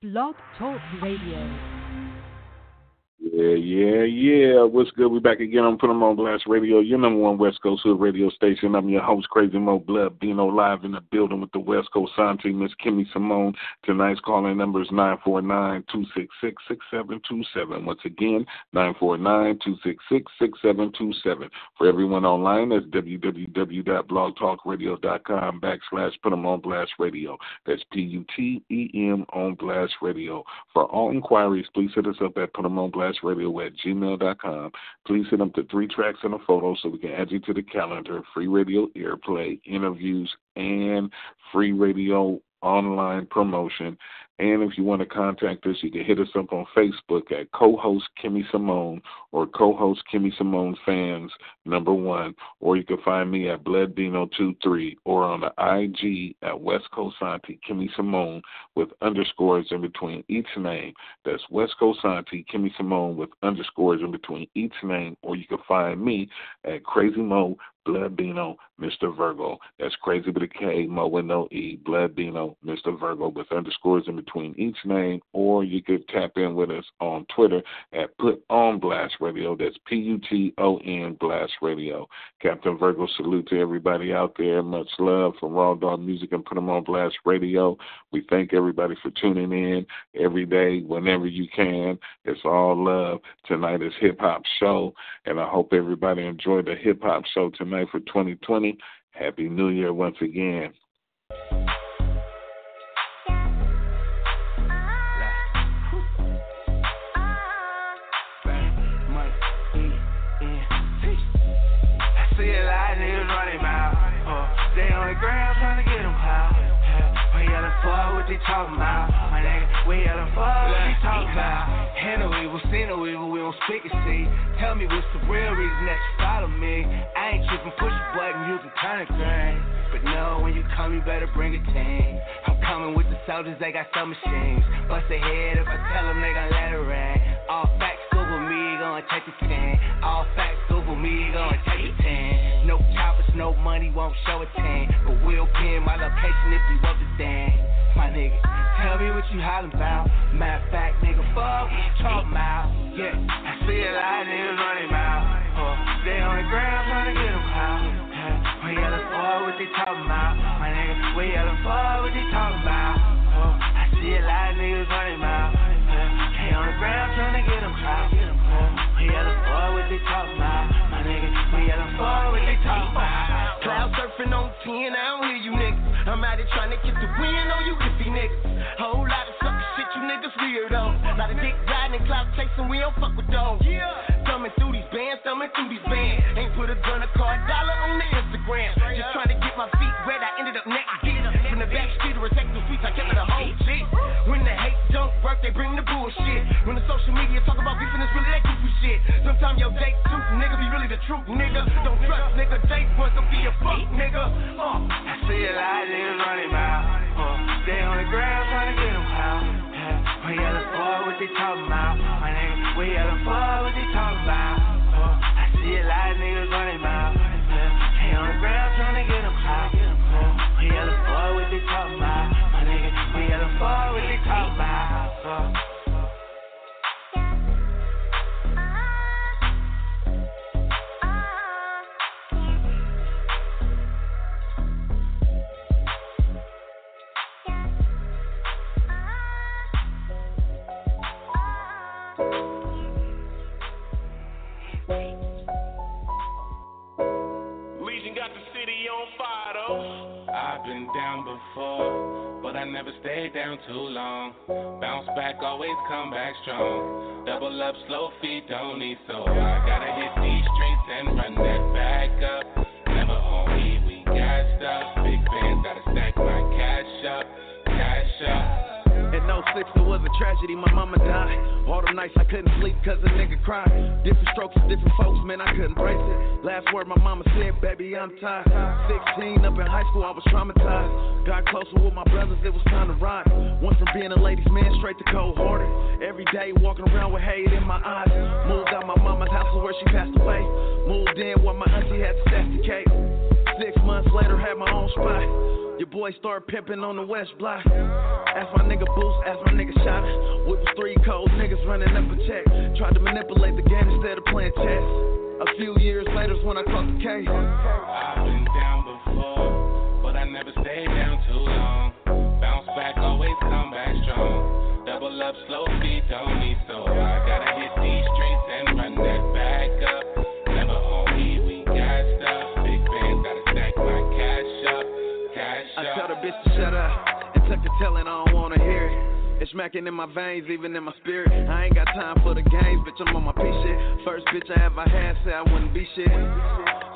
Blog Talk Radio. Yeah, yeah, yeah. What's good? We back again on Put 'em on Blast Radio, your number one West Coast Hood radio station. I'm your host, Crazy Mo Blood, being live in the building with the West Coast Santi, Miss Kimmy Simone. Tonight's calling number is 949-266-6727. Once again, 949-266-6727. For everyone online, that's www.blogtalkradio.com backslash Put 'em on Blast Radio. That's P-U-T-E-M on Blast Radio. For all inquiries, please hit us up at Put 'em on Blast radio at gmail.com. Please send up the three tracks and a photo so we can add you to the calendar. Free radio airplay, interviews, and free radio online promotion. And if you want to contact us, you can hit us up on Facebook at co-host Kimmy Simone or co-host Kimmy Simone fans number one, or you can find me at BloodBino23 or on the IG at West Coast Auntie Kimmy Simone with underscores in between each name. That's West Coast Auntie Kimmy Simone with underscores in between each name, or you can find me at Crazy Mo Blood Bino, Mr. Virgo. That's crazy with a K, Mo with no E, Blood Bino, Mr. Virgo, with underscores in between each name, or you could tap in with us on Twitter at Put On Blast Radio. That's P U T O N Blast Radio. Captain Virgo, salute to everybody out there. Much love from Raw Dog Music and Put Them On Blast Radio. We thank everybody for tuning in every day, whenever you can. It's all love. Tonight is Hip Hop Show, and I hope everybody enjoyed the Hip Hop Show tonight for 2020. Happy New Year once again. The ground get them high. We yelling for what they talking about. My nigga, we yelling for what they talking about. Handle evil, see no evil, we don't speak and see. Tell me what's the real reason that you follow me. I ain't tripping, push a button, using turning green. But no, when you come, you better bring a team. I'm coming with the soldiers, they got some machines. Bust a head if I tell them they gon' let it rain. All facts Google me, gonna take the 10. All facts Google me, gonna take the 10. No choppers, no money, won't show a 10. But we'll pin my location if you want the dance. My nigga, tell me what you hollering about. Matter of fact, nigga, fuck what talking about. Yeah, I see a lot of niggas running out. Oh, they on the ground trying to get them out. We yelling for what they talking about. My nigga, we yelling for what they talking about. Oh, I see a lot of niggas running out. 10, I don't hear you niggas. I'm out here trying to get the win on you iffy niggas. Whole lot of sucker shit, you niggas weirdo. Lot of dick riding and cloud chasing, we don't fuck with those. Yeah. Thumbing through these bands, thumbing through these bands. Ain't put a gun, a car, dollar on the Instagram. Just trying to get my feet wet, I ended up neck deep. From the back street to protect the streets, I kept it a whole shit. When the hate don't work, they bring the bullshit. When the social media talk about beefing, it's really that goofy shit. Sometimes your date too, nigga, be really the truth, nigga. Don't trust, nigga, date once, don't be a fuck, nigga. Uh. I see a lot of niggas running out. Uh, they on the ground trying to get them out. We yelling for what they talking about. My nigga, we yelling for what they talking about. Uh, I see a lot of niggas running out. Yeah, they on the ground trying to get them out. Uh, we yelling word my mama said, baby, I'm tired. 16, up in high school, I was traumatized. Got closer with my brothers, it was time to ride. Went from being a ladies' man straight to cold hearted. Every day walking around with hate in my eyes. Moved out my mama's house where she passed away. Moved in where my auntie had to cake. Six months later, had my own spot. Your boy started pimping on the west block. Ask my nigga Boost, ask my nigga Shot. cold niggas running up a check. Tried to manipulate the game instead of playing chess. A few years later's when I caught the case. I've been down before, but I never stayed down too long. Bounce back, always come back strong. Double up, slow feet, don't need so. I gotta hit these streets and run that back up. Never on me, we got stuff. Big bands gotta stack my cash up, cash up. I tell the bitch to shut up and tuck the telling I don't wanna hear it. It's smacking in my veins, even in my spirit. I ain't got time for the games, bitch. I'm on my. First bitch I ever had said I wouldn't be shit.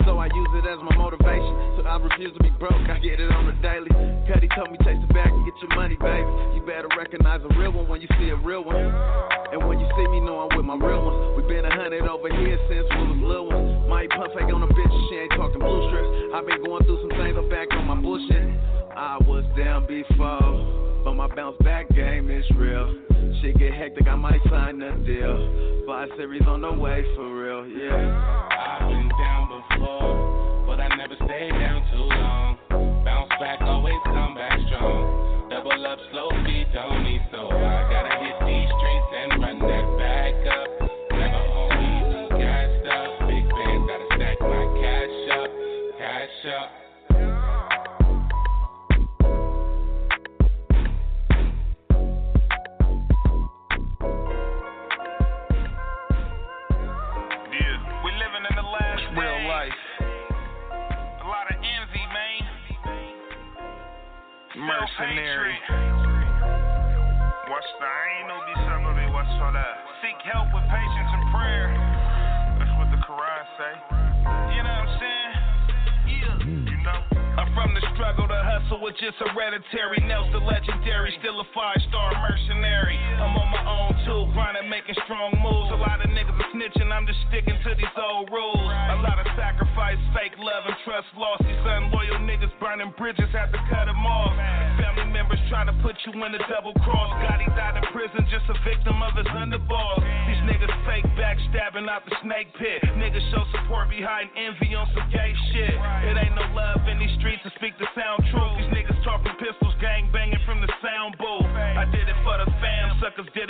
So I use it as my motivation. So I refuse to be broke, I get it on the daily. Cuddy told me chase it back and get your money, baby. You better recognize a real one when you see a real one. And when you see me, know I'm with my real ones. We been a hundred over here since we was little ones. My puff ain't on a bitch, she ain't talking blue strips. i been going through some things, I'm back on my bullshit. I was down before. But my bounce back game is real. Shit get hectic, I might sign a deal. Five series on the way for real, yeah. I've been down before, but I never stayed down too long. Bounce back, always come back strong. Double up, slow feet, don't need so.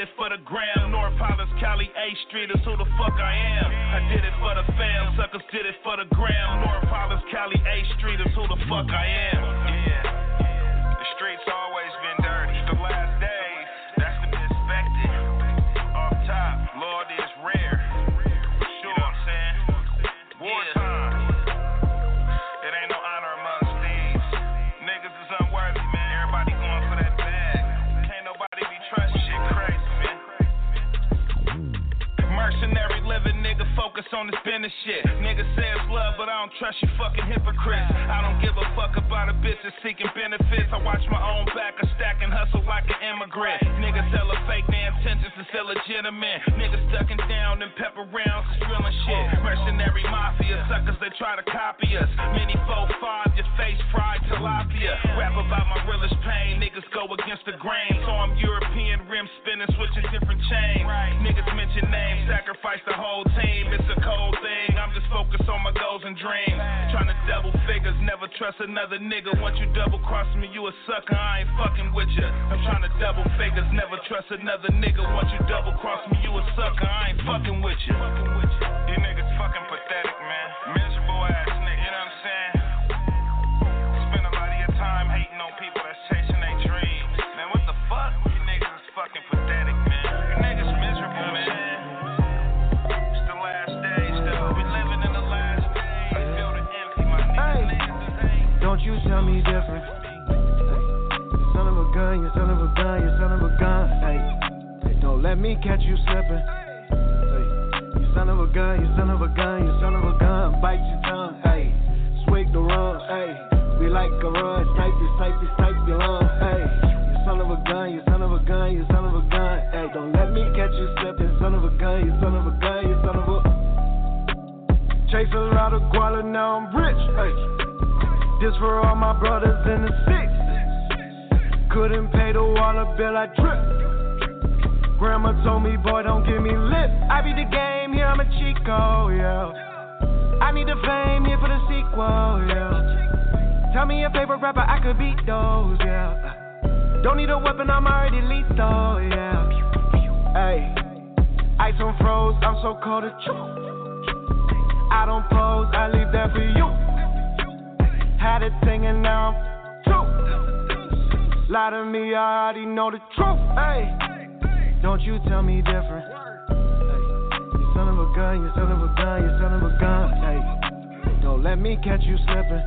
Did it for the gram. North Hollis, Cali, A Street is who the fuck I am. I did it for the fam, suckers did it for the gram. North Hollis, Cali, A Street is who the fuck I am. Focus on this business shit. Nigga says love, but I don't trust you fucking hypocrites. I don't give a fuck about a bitch that's seeking benefits. I watch my own back, I stack and hustle like an immigrant. Niggas sell a fake, their intentions is illegitimate. Niggas ducking down and pepper rounds is and shit. Mercenary mafia, suckers, they try to copy us. Mini 4-5, your face fried tilapia. Rap about my realest pain, niggas go against the grain. So I'm European rim spinning, switching different chains. Niggas mention names, sacrifice the whole team. It's on my goals and dreams. Trying to double figures, never trust another nigga. Once you double cross me, you a sucker. I ain't fucking with ya. I'm trying to double figures, never trust another nigga. Once you double cross me, you a sucker. I ain't fucking with ya. You niggas fucking tell me different. Son of a gun, you son of a gun, you son of a gun. Hey, don't let me catch you slipping. You son of a gun, you son of a gun, you son of a gun. Bite your tongue. Hey, swig the rum. Hey, we like a run. Snipe you, snipe you, snipe your lung. Hey, you son of a gun, you son of a gun, you son of a gun. Hey, don't let me catch you slipping. Son of a gun, you son of a gun, you son of a. Chase a lot of guala, now I'm rich. Hey. This for all my brothers in the six. Couldn't pay the water bill, I drip. Grandma told me, boy, don't give me lip. I be the game, here I'm a Chico, yeah. I need the fame here for the sequel, yeah. Tell me your favorite rapper, I could beat those, yeah. Don't need a weapon, I'm already lethal, yeah. Hey, Ice on froze, I'm so cold to chew. I don't pose, I leave that for you. Had it singing now true. Lie to me, I already know the truth. Hey, don't you tell me different. You son of a gun, you son of a gun, you son of a gun. Hey, don't let me catch you slipping.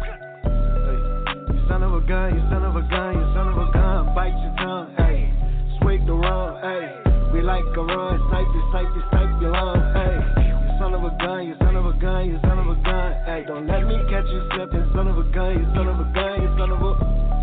You son of a gun, you son of a gun, you son of a gun. Bite your tongue. Hey, swig the rum. Hey we like a run. Snipe snipe snipe your lung. Hey, son of a gun, you son of a gun, you son of a gun. Hey, don't let me catch you slipping. Son of a gun, you son of a gun, you son of a.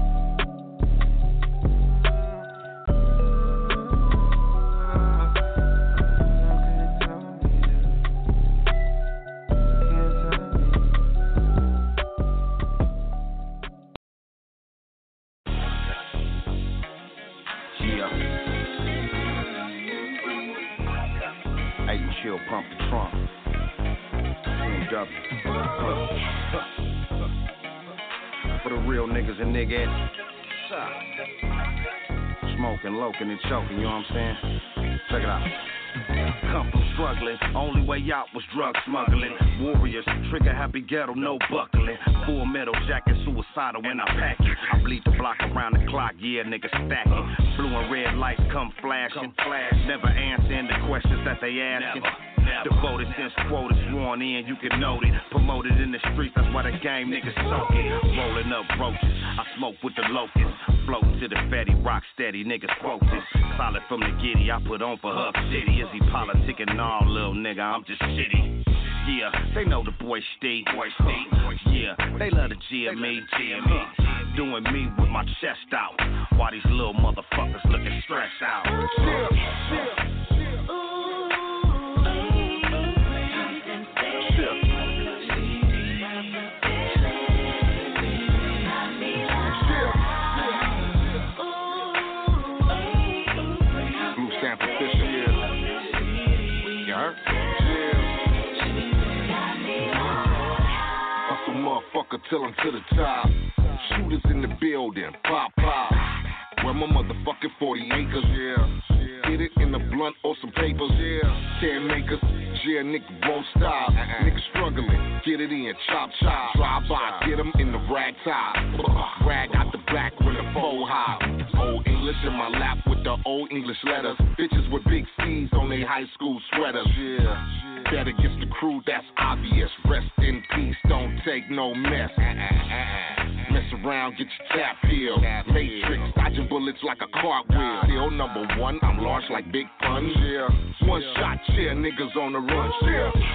smoking and choking, you know what I'm saying? Check it out. Come from struggling, only way out was drug smuggling. Warriors, trigger happy ghetto, no buckling. Full metal jacket, suicidal when I pack it. I bleed the block around the clock, yeah, nigga stacking. Blue and red lights come flashing. Flash, never answering the questions that they asking. Devoted since quotas sworn in, you can note it. Promoted in the streets, that's why the game niggas soak it. Rolling up roaches, I smoke with the locusts. Floating to the fatty, rock steady, niggas this. Solid from the giddy, I put on for Hub City. Is he politicking? Nah, little nigga, I'm just shitty. Yeah, they know the boy Steve. Boy Steve. Yeah, they love the GME. GME. Doing me with my chest out. Why these little motherfuckers looking stressed out? Yeah, yeah. To the top. Bullets like a cartwheel. Still number one, I'm large like big puns. Yeah. One shot, yeah, niggas on the run. Yeah.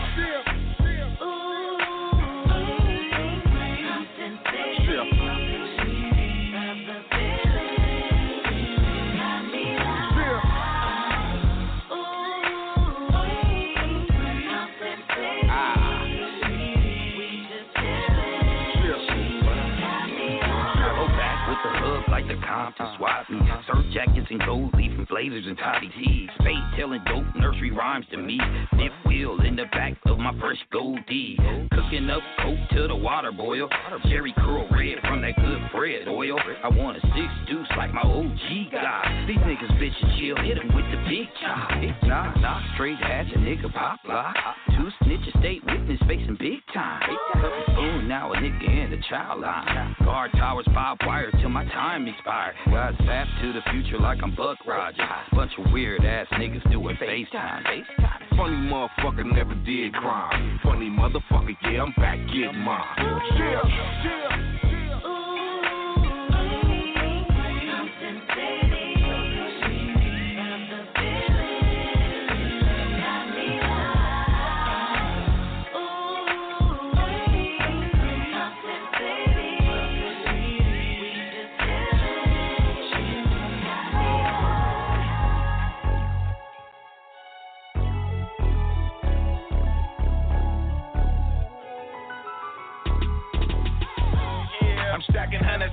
like the Compton swap me. Uh-huh. Surf jackets and gold leaf and blazers and toddy tees. Fate telling dope nursery rhymes to me. Fifth wheel in the back of my fresh gold D. Cooking up coke till the water boil. Cherry curl red from that good bread oil. I want a six deuce like my OG guy. These niggas bitch and chill, hit them with the big chop. Nah, nah, straight hatch a nigga pop lock. Two snitches, state witness facing big time. Boom, now a nigga in the child line. Guard towers, five wires till my time expired. Got zapped to the future like I'm Buck Rogers. Bunch of weird ass niggas doing FaceTime. Funny motherfucker never did crime. Funny motherfucker, yeah, I'm back getting mine. Yeah, yeah.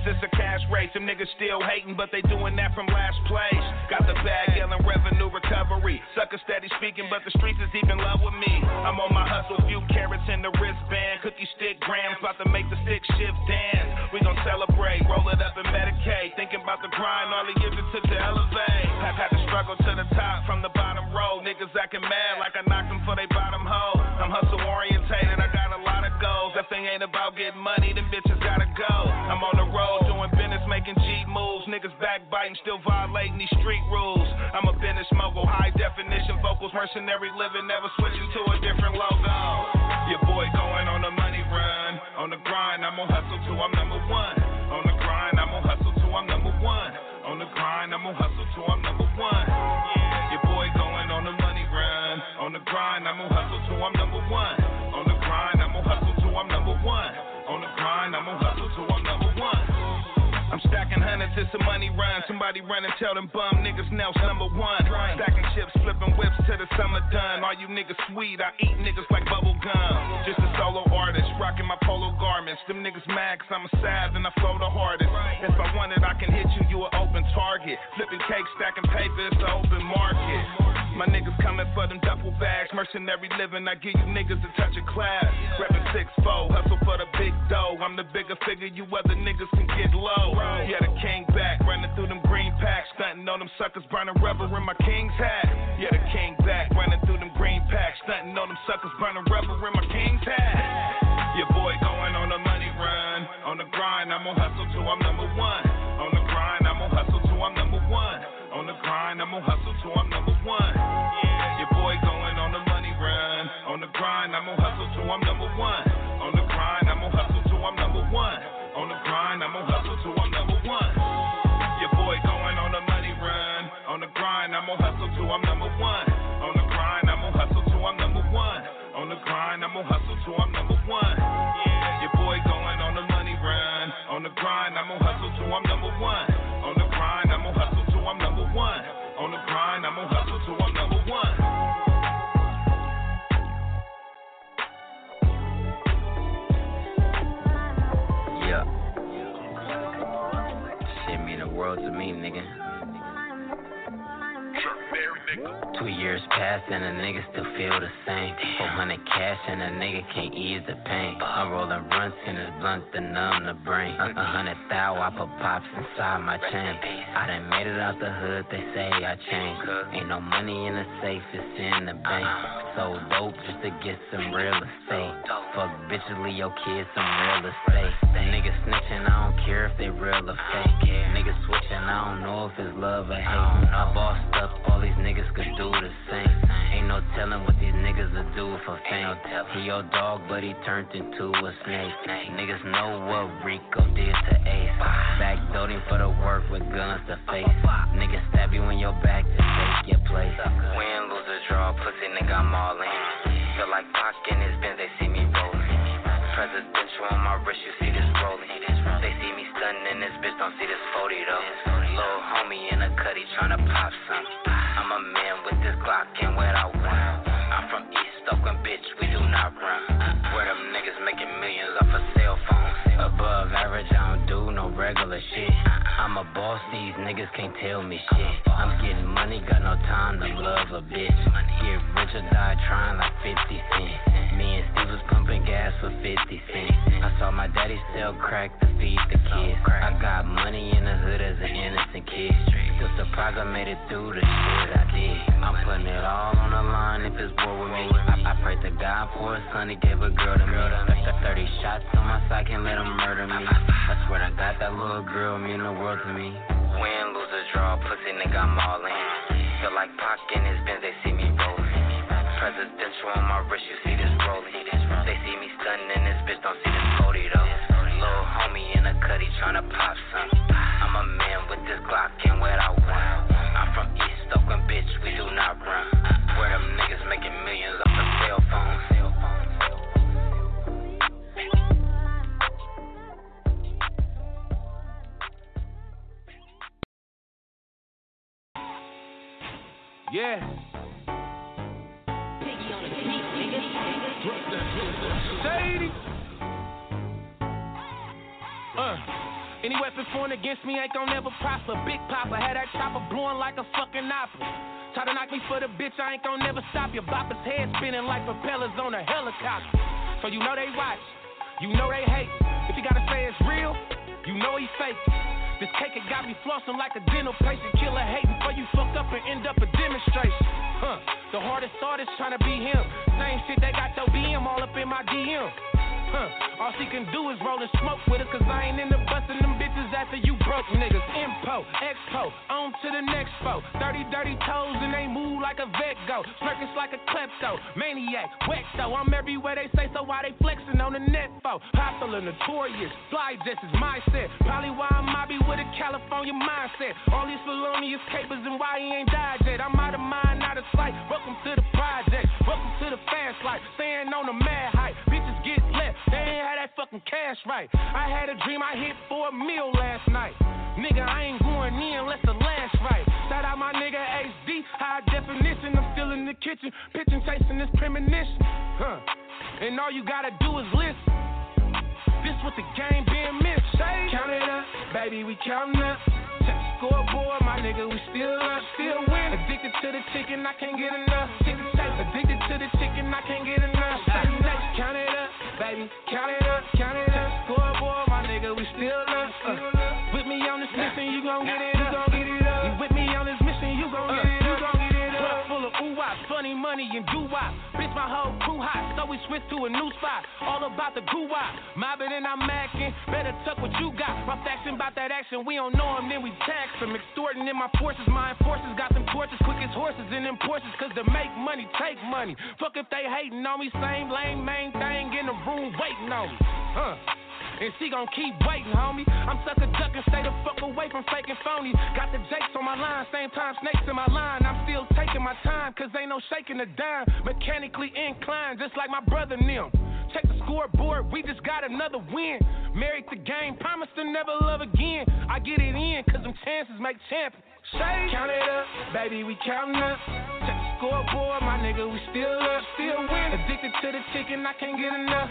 It's a cash race. Some niggas still hating, but they doing that from last place. Got the bag, yelling revenue recovery. Sucker steady speaking, but the streets is even love with me. I'm on my hustle, few carrots in the wristband. Cookie stick grams, about to make the stick shift dance. We gon' celebrate, roll it up and medicate. Thinking about the grind, all the years living, never switching to a different logo. Your boy going on the money run, on the grind, I'm on hustle too, I'm number one. On the grind, I'm on hustle too, I'm number one. On the grind, I'm on hustle too, I'm number one. Your boy going on the money run, on the grind, I'm on hustle too, I'm number one. On the grind, I'm on hustle too, I'm number one. On the grind, I'm on hustle too, I'm number one. I'm stacking hundreds, it's a money run. Somebody run and tell them bum niggas Nels number one. Stacking chips, flipping till the summer done. All you niggas sweet, I eat niggas like bubble gum. Just a solo artist, rocking my polo garments. Them niggas mad cause I'm a sad and I flow the hardest. If I wanted, I can hit you, you an open target. Flipping cake, stacking paper, it's an open market. My niggas coming for them duffel bags. Mercenary living, I give you niggas a touch of class. Reppin' 6 hustle for the big dough. I'm the bigger figure, you other niggas can get low. Yeah, the king back, running through them green packs. Stunting on them suckers, burning rubber in my king's hat. Yeah, the king back, running through them green packs. Stunting on them suckers, burning rubber in my king's hat. Your boy going on a money run. On the grind, I'm on hustle too, I'm number one. On the grind, I'm on hustle too, I'm number one. On the grind, I'm on hustle too, I'm number one. Your boy going on the money run. On the grind, I'm on hustle too, I'm number one. On the grind, I'm on hustle too, I'm number one. On the grind, I'm on hustle too, I'm number one. Your boy going on the money run. On the grind, I'm on hustle too, I'm number and the niggas still feel the same. 400 cash and a nigga can't ease the pain. I'm rolling runts in his blunt to numb the brain. A hundred thou, I put pops inside my chain. I done made it out the hood, they say I changed. Ain't no money in the safe, it's in the bank. So dope just to get some real estate. Fuck bitches, leave your kids some real estate. Niggas snitching, I don't care if they real or fake. Niggas switching, I don't know if it's love or hate. I bossed up, all these niggas could do the same. Ain't no telling what these niggas will do for fame. He your dog, but he turned into a snake. Niggas know what Rico did to Ace. Backdoting for the work with guns to face. Niggas stab you in your back to take your place. Win, lose or draw, pussy nigga, I'm all in. Feel like Pac in his Benz, they see me rolling. Presidential on my wrist, you see this rolling. Bitch, don't see this 40 though. Little homie in a cutty tryna pop some. I'm a man with this Glock and without one. I'm from East Oakland, bitch, we do not run. Where them niggas making millions off a cell phone. Above average, I don't do no regular shit. I'm a boss, these niggas can't tell me shit. I'm getting money, got no time to love a bitch. Get rich or die trying like 50 cent. Me and Steve was pumping gas for 50 cents. I saw my daddy sell crack to feed the kids. I got money in the hood as an innocent kid. Still surprised I made it through the shit I did. I'm putting it all on the line if it's war with me. I, I pray to God for a son, he gave a girl to me. 30 shots on my side, can't let him murder me. I swear to God, that little girl mean the world to me. Win, lose or draw, pussy nigga, I'm all in. Feel like Pac in his Benz, they see. Presidential on my wrist, you see this rolling. They see me stunning in this bitch, don't see this 40 though. Little homie in a cutty tryna pop some. I'm a man with this Glock and without one. I'm from East Oakland, bitch, we do not run. Where them niggas making millions off the cell phone. Yeah. Shady. Uh. Any weapon formed against me ain't gon' never prosper. Big Papa had that chopper blowing like a fucking opera. Try to knock me for the bitch, I ain't gon' never stop you. Bopper's head spinning like propellers on a helicopter. So you know they watch, you know they hate. If you gotta say it's real, you know he fake. This cake it got me flossing like a dental patient. Killer hating before you fuck up and end up a demonstration. Huh? The hardest artist trying to be him. Same shit they got your BM all up in my DM. Huh. All she can do is roll and smoke with us, cause I ain't into bustin' them bitches after you broke niggas. Impo, expo, on to the next foe. 30 dirty toes and they move like a vet go. Circus like a klepto, maniac, wet though. I'm everywhere they say, so why they flexing on the net for? Popular, notorious, fly just is my set. Probably why I'm mobby with a California mindset. All these felonious capers and why he ain't died yet. I'm out of mind, out of sight. Welcome to the project, welcome to the fast life. Staying on the mad hype, bitches get left. They ain't had that fucking cash right. I had a dream I hit for a meal last night. Nigga, I ain't going in unless the last right. Shout out my nigga HD, high definition. I'm still in the kitchen, pitching, chasing this premonition. Huh. And all you gotta do is listen. This what the game being missed. Count it up, baby, we counting up. Check the scoreboard, my nigga, we still up, still win. Addicted to the chicken, I can't get enough. To the chicken, I can't get enough. Count it up, baby, count it up, count it up. Scoreboard, my nigga, we still up. Uh, with me on this mission, you gon' get it we switch to a new spot. All about the goo. Mobbing and I'm macking. Better tuck what you got. My faction about that action, we don't know him, then we tax him. Extorting in my forces, my enforcers got them torches, quick as horses in them Porsches. Cause to make money, take money. Fuck if they hating on me, same lame main thing in the room waiting on me. Huh and she gon' keep waiting, homie. I'm sucker ducking, stay the fuck away from faking phony. Got the jakes on my line, same time snakes in my line. I'm still taking my time, cause ain't no shaking a dime. Mechanically inclined, just like my brother Nim. Check the scoreboard, we just got another win. Married the game, promise to never love again. I get it in, cause them chances make champions. Count it up, baby, we counting up. Check the scoreboard, my nigga, we still up, still win. Addicted to the chicken, I can't get enough.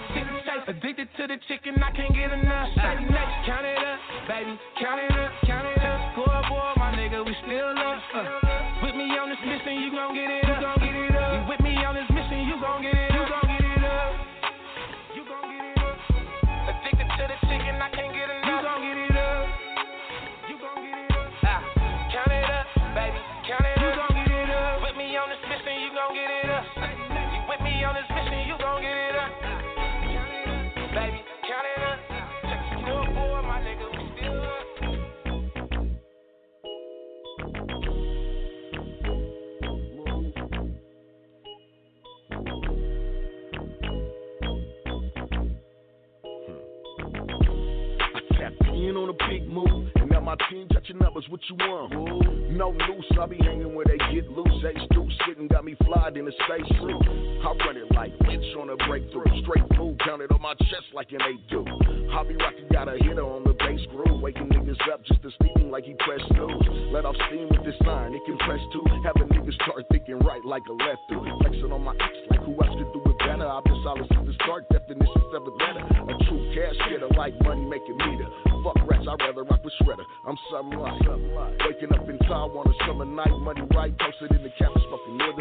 Addicted to the chicken, I can't get enough. Next, count it up, baby, count it up, count it up. Scoreboard, my nigga, we still up. Uh, What you want? No loose, I be hanging where they get loose. Ace deuce sitting got me flyed in a spacesuit. I run it like Lynch on a breakthrough. Straight food counted on my chest like an eight do. Hobby Rocky got a hitter on the bass groove, waking niggas up just to steam like he pressed snooze. Let off steam with this sign, it can press too. Have a niggas start thinking right like a left through. Flexing on my ex like who else could do it better. I've been solid since the start. Definition seventh letter. A true cash getter like money making meter. Fuck rats, I'd rather rock with Shredder. I'm something like waking up in Taiwan on a summer night. Money right, posted in the cabin, smoking northern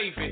saving.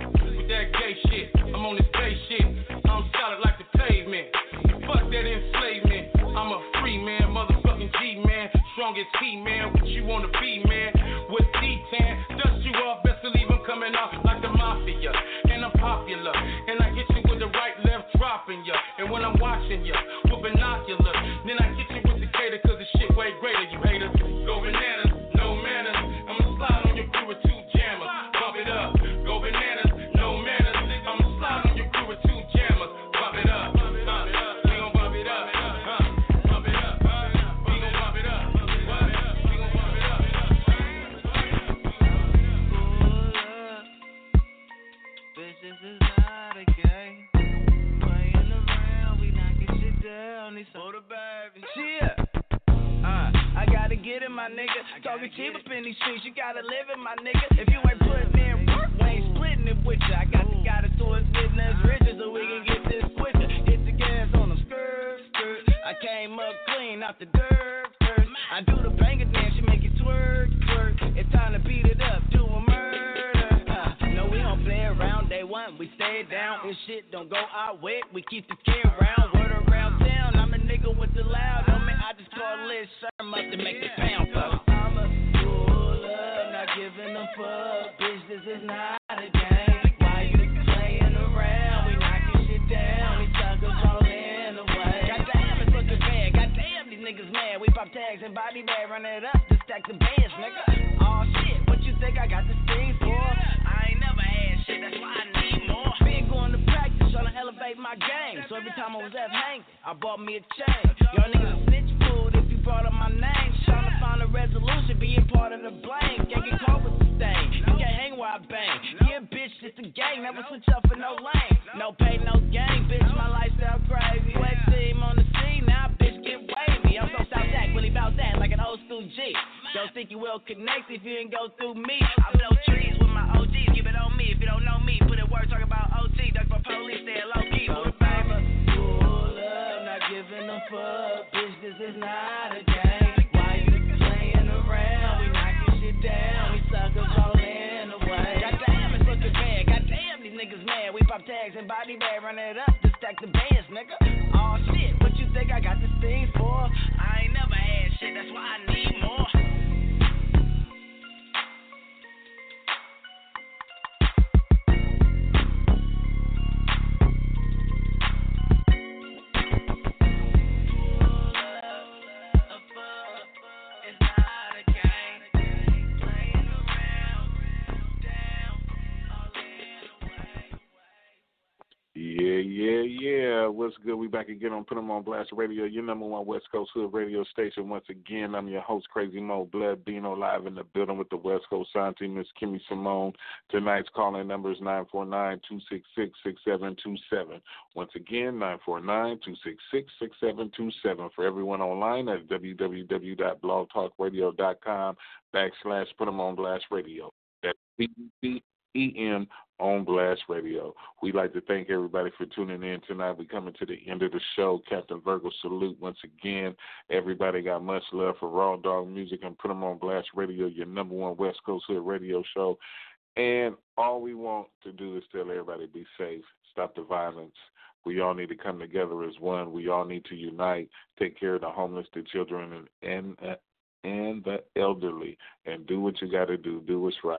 Talking cheap up in these streets. You gotta live it, my nigga. If you ain't putting in work, we ain't splitting it with you. I got the guy that's doing business riches so we can get this switcher. Get the gas on the skirt, skirt. I came up clean out the dirt, dirt. I do the banger dance, you make it twerk, twerk. It's time to beat it up, do a murder. Play around day one. We stay down. If shit don't go our way, we keep the K around. Word around town. I'm a nigga with the loud on me. I just call Liz Sherm up to make the pound pop. I'm a not giving a fuck. Bitch, this is not a game. Why you playing around? We knocking shit down. We suckers all in the way. Goddamn, it's looking bad. Goddamn, these niggas mad. We pop tags and body bag, run it up to stack the bands, nigga. Oh shit, what you think I got the steam for? Shit, that's why I need more. Been going to practice, trying to elevate my game. So every time I was at hang, I bought me a chain. Y'all niggas a snitch food if you brought up my name. Trying to find a resolution, being part of the blame. Can't get caught with the stain. You can't hang where I bang. Yeah, bitch, it's a gang. Never switch up for no lane. No pay, no gain, bitch. My lifestyle crazy. Wet team on the scene, now bitch school G. Don't think you will connect if you ain't go through me. I blow trees with my OGs, keep it on me. If you don't know me, put it work, talk about OT, duck for police, stay low key. Who the favor? Pull up, not giving a fuck. Bitch, this is not a game. Why you playing around? We knocking shit down. We suckers all in the way. Goddamn, it's looking bad. Goddamn, these niggas mad. We pop tags and body bag, run it up to stack the bands, nigga. I got this thing for? I ain't never had shit, that's why I need more. What's good? We back again on Put 'em on Blast Radio, your number one West Coast Hood radio station. Once again, I'm your host, Crazy Mo Blood Bino, live in the building with the West Coast Sound Team, Miss Kimmy Simone. Tonight's calling number is 949-266-6727. Once again, 949-266-6727. For everyone online, that's www.blogtalkradio.com backslash Put 'em on Blast Radio. That's P-E-M on Blast Radio. We'd like to thank everybody for tuning in tonight. We're coming to the end of the show. Captain Virgo salute once again. Everybody got much love for Raw Dog Music and put them on Blast Radio, your number one West Coast Hood radio show. And all we want to do is tell everybody be safe, stop the violence. We all need to come together as one. We all need to unite, take care of the homeless, the children, and and, uh, and the elderly, and do what you got to do. Do what's right.